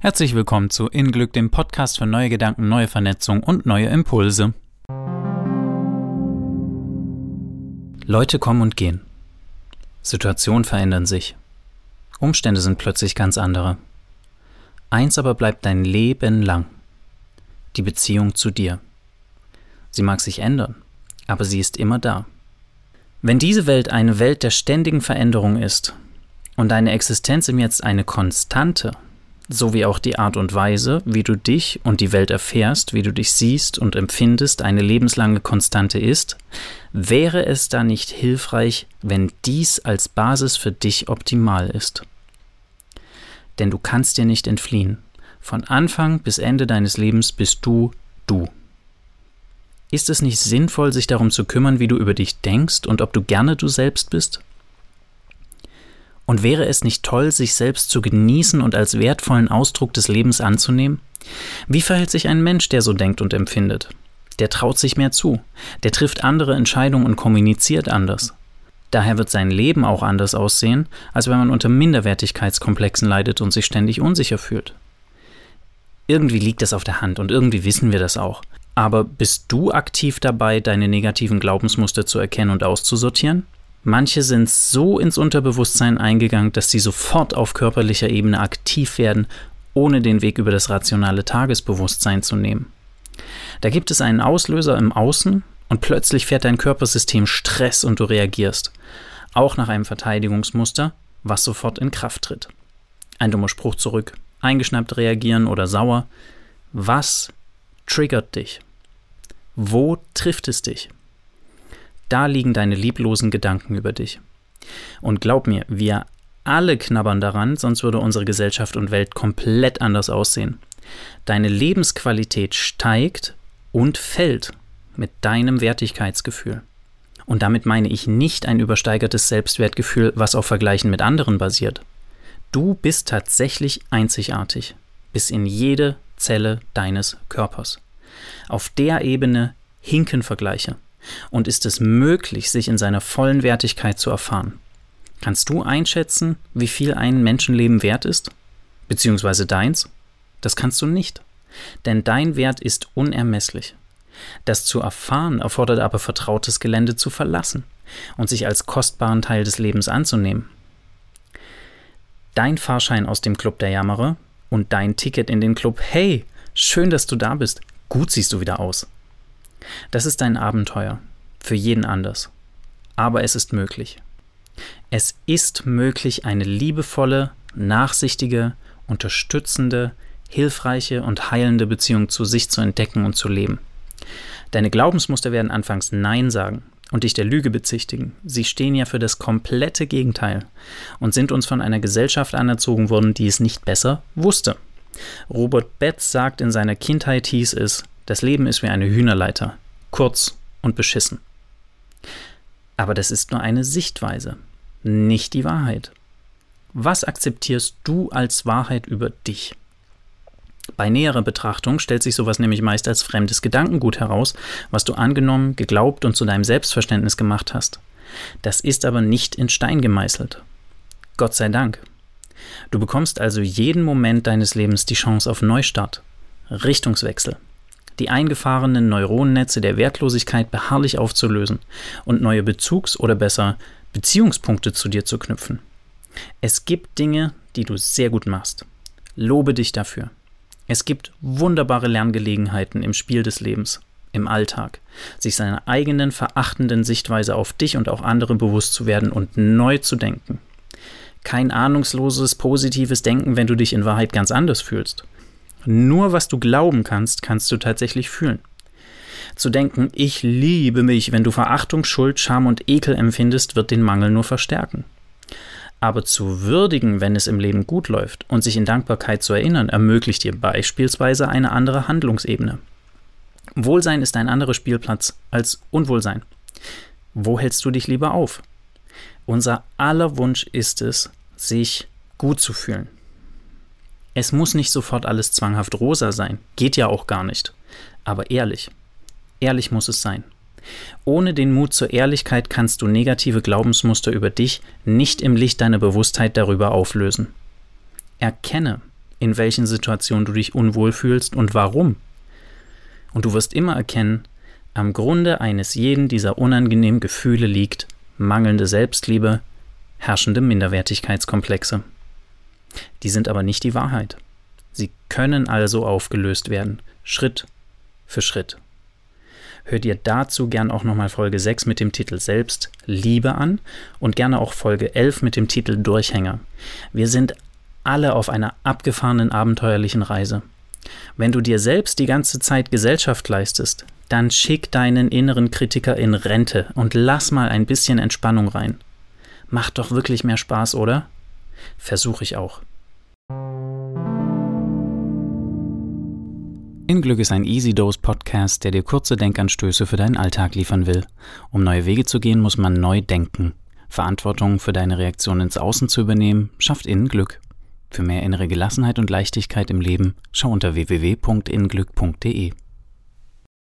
Herzlich willkommen zu In Glück, dem Podcast für neue Gedanken, neue Vernetzung und neue Impulse. Leute kommen und gehen. Situationen verändern sich. Umstände sind plötzlich ganz andere. Eins aber bleibt dein Leben lang. Die Beziehung zu dir. Sie mag sich ändern, aber sie ist immer da. Wenn diese Welt eine Welt der ständigen Veränderung ist und deine Existenz im Jetzt eine Konstante, sowie auch die Art und Weise, wie du dich und die Welt erfährst, wie du dich siehst und empfindest, eine lebenslange Konstante ist, wäre es da nicht hilfreich, wenn dies als Basis für dich optimal ist. Denn du kannst dir nicht entfliehen. Von Anfang bis Ende deines Lebens bist du du. Ist es nicht sinnvoll, sich darum zu kümmern, wie du über dich denkst und ob du gerne du selbst bist? Und wäre es nicht toll, sich selbst zu genießen und als wertvollen Ausdruck des Lebens anzunehmen? Wie verhält sich ein Mensch, der so denkt und empfindet? Der traut sich mehr zu, der trifft andere Entscheidungen und kommuniziert anders. Daher wird sein Leben auch anders aussehen, als wenn man unter Minderwertigkeitskomplexen leidet und sich ständig unsicher fühlt. Irgendwie liegt das auf der Hand und irgendwie wissen wir das auch. Aber bist du aktiv dabei, deine negativen Glaubensmuster zu erkennen und auszusortieren? Manche sind so ins Unterbewusstsein eingegangen, dass sie sofort auf körperlicher Ebene aktiv werden, ohne den Weg über das rationale Tagesbewusstsein zu nehmen. Da gibt es einen Auslöser im Außen und plötzlich fährt dein Körpersystem Stress und du reagierst. Auch nach einem Verteidigungsmuster, was sofort in Kraft tritt. Ein dummer Spruch zurück, eingeschnappt reagieren oder sauer. Was triggert dich? Wo trifft es dich? Da liegen deine lieblosen Gedanken über dich. Und glaub mir, wir alle knabbern daran, sonst würde unsere Gesellschaft und Welt komplett anders aussehen. Deine Lebensqualität steigt und fällt mit deinem Wertigkeitsgefühl. Und damit meine ich nicht ein übersteigertes Selbstwertgefühl, was auf Vergleichen mit anderen basiert. Du bist tatsächlich einzigartig, bis in jede Zelle deines Körpers. Auf der Ebene hinken Vergleiche. Und ist es möglich, sich in seiner vollen Wertigkeit zu erfahren? Kannst du einschätzen, wie viel ein Menschenleben wert ist? Beziehungsweise deins? Das kannst du nicht. Denn dein Wert ist unermesslich. Das zu erfahren erfordert aber vertrautes Gelände zu verlassen und sich als kostbaren Teil des Lebens anzunehmen. Dein Fahrschein aus dem Club der Jammerer und dein Ticket in den Club, hey, schön, dass du da bist, gut siehst du wieder aus. Das ist ein Abenteuer, für jeden anders. Aber es ist möglich. Es ist möglich, eine liebevolle, nachsichtige, unterstützende, hilfreiche und heilende Beziehung zu sich zu entdecken und zu leben. Deine Glaubensmuster werden anfangs Nein sagen und dich der Lüge bezichtigen. Sie stehen ja für das komplette Gegenteil und sind uns von einer Gesellschaft anerzogen worden, die es nicht besser wusste. Robert Betz sagt, in seiner Kindheit hieß es, das Leben ist wie eine Hühnerleiter, kurz und beschissen. Aber das ist nur eine Sichtweise, nicht die Wahrheit. Was akzeptierst du als Wahrheit über dich? Bei näherer Betrachtung stellt sich sowas nämlich meist als fremdes Gedankengut heraus, was du angenommen, geglaubt und zu deinem Selbstverständnis gemacht hast. Das ist aber nicht in Stein gemeißelt. Gott sei Dank. Du bekommst also jeden Moment deines Lebens die Chance auf Neustart, Richtungswechsel, die eingefahrenen Neuronennetze der Wertlosigkeit beharrlich aufzulösen und neue Bezugs- oder besser Beziehungspunkte zu dir zu knüpfen. Es gibt Dinge, die du sehr gut machst. Lobe dich dafür. Es gibt wunderbare Lerngelegenheiten im Spiel des Lebens, im Alltag, sich seiner eigenen verachtenden Sichtweise auf dich und auch andere bewusst zu werden und neu zu denken. Kein ahnungsloses, positives Denken, wenn du dich in Wahrheit ganz anders fühlst. Nur was du glauben kannst, kannst du tatsächlich fühlen. Zu denken, ich liebe mich, wenn du Verachtung, Schuld, Scham und Ekel empfindest, wird den Mangel nur verstärken. Aber zu würdigen, wenn es im Leben gut läuft und sich in Dankbarkeit zu erinnern, ermöglicht dir beispielsweise eine andere Handlungsebene. Wohlsein ist ein anderer Spielplatz als Unwohlsein. Wo hältst du dich lieber auf? Unser aller Wunsch ist es, sich gut zu fühlen. Es muss nicht sofort alles zwanghaft rosa sein, geht ja auch gar nicht. Aber ehrlich, ehrlich muss es sein. Ohne den Mut zur Ehrlichkeit kannst du negative Glaubensmuster über dich nicht im Licht deiner Bewusstheit darüber auflösen. Erkenne, in welchen Situationen du dich unwohl fühlst und warum. Und du wirst immer erkennen, am Grunde eines jeden dieser unangenehmen Gefühle liegt mangelnde Selbstliebe, herrschende Minderwertigkeitskomplexe. Die sind aber nicht die Wahrheit. Sie können also aufgelöst werden, Schritt für Schritt. Hör dir dazu gern auch nochmal Folge 6 mit dem Titel Selbstliebe an und gerne auch Folge 11 mit dem Titel Durchhänger. Wir sind alle auf einer abgefahrenen abenteuerlichen Reise. Wenn du dir selbst die ganze Zeit Gesellschaft leistest, dann schick deinen inneren Kritiker in Rente und lass mal ein bisschen Entspannung rein. Macht doch wirklich mehr Spaß, oder? Versuche ich auch. In Glück ist ein Easy Dose Podcast, der dir kurze Denkanstöße für deinen Alltag liefern will. Um neue Wege zu gehen, muss man neu denken. Verantwortung für deine Reaktion ins Außen zu übernehmen, schafft innen Glück. Für mehr innere Gelassenheit und Leichtigkeit im Leben schau unter www.inglück.de.